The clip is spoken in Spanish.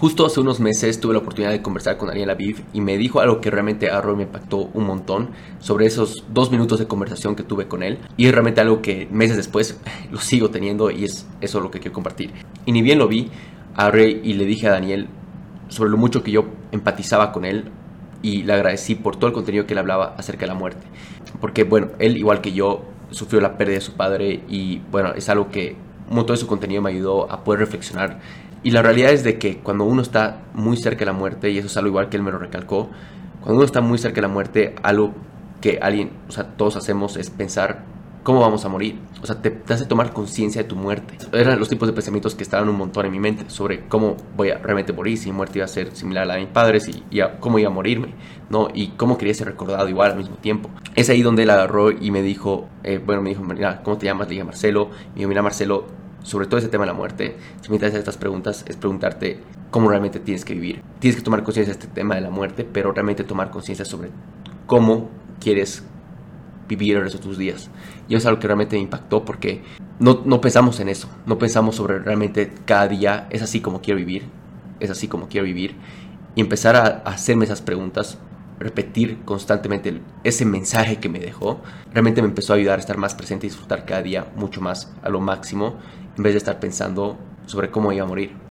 Justo hace unos meses tuve la oportunidad de conversar con Daniel Aviv y me dijo algo que realmente a Roy me impactó un montón sobre esos dos minutos de conversación que tuve con él y es realmente algo que meses después lo sigo teniendo y es eso lo que quiero compartir. Y ni bien lo vi a Ray y le dije a Daniel sobre lo mucho que yo empatizaba con él y le agradecí por todo el contenido que él hablaba acerca de la muerte. Porque bueno, él igual que yo sufrió la pérdida de su padre y bueno, es algo que un montón de su contenido me ayudó a poder reflexionar y la realidad es de que cuando uno está muy cerca de la muerte, y eso es algo igual que él me lo recalcó, cuando uno está muy cerca de la muerte, algo que alguien, o sea, todos hacemos es pensar cómo vamos a morir. O sea, te, hace tomar conciencia de tu muerte. Eran los tipos de pensamientos que estaban un montón en mi mente sobre cómo voy a realmente morir, si mi muerte iba a ser similar a la de mis padres y, cómo iba a morirme, ¿no? Y cómo quería ser recordado igual al mismo tiempo. Es ahí donde él agarró y me dijo, eh, bueno, me dijo, mira, ¿cómo te llamas? Le dije Marcelo. Me dijo, mira, Marcelo, sobre todo ese tema de la muerte, si me haces estas preguntas, es preguntarte cómo realmente tienes que vivir. Tienes que tomar conciencia de este tema de la muerte, pero realmente tomar conciencia sobre cómo quieres vivir el resto de tus días. Y eso es algo que realmente me impactó porque no, no pensamos en eso, no pensamos sobre realmente cada día es así como quiero vivir, es así como quiero vivir. Y empezar a hacerme esas preguntas repetir constantemente ese mensaje que me dejó, realmente me empezó a ayudar a estar más presente y disfrutar cada día mucho más a lo máximo, en vez de estar pensando sobre cómo iba a morir.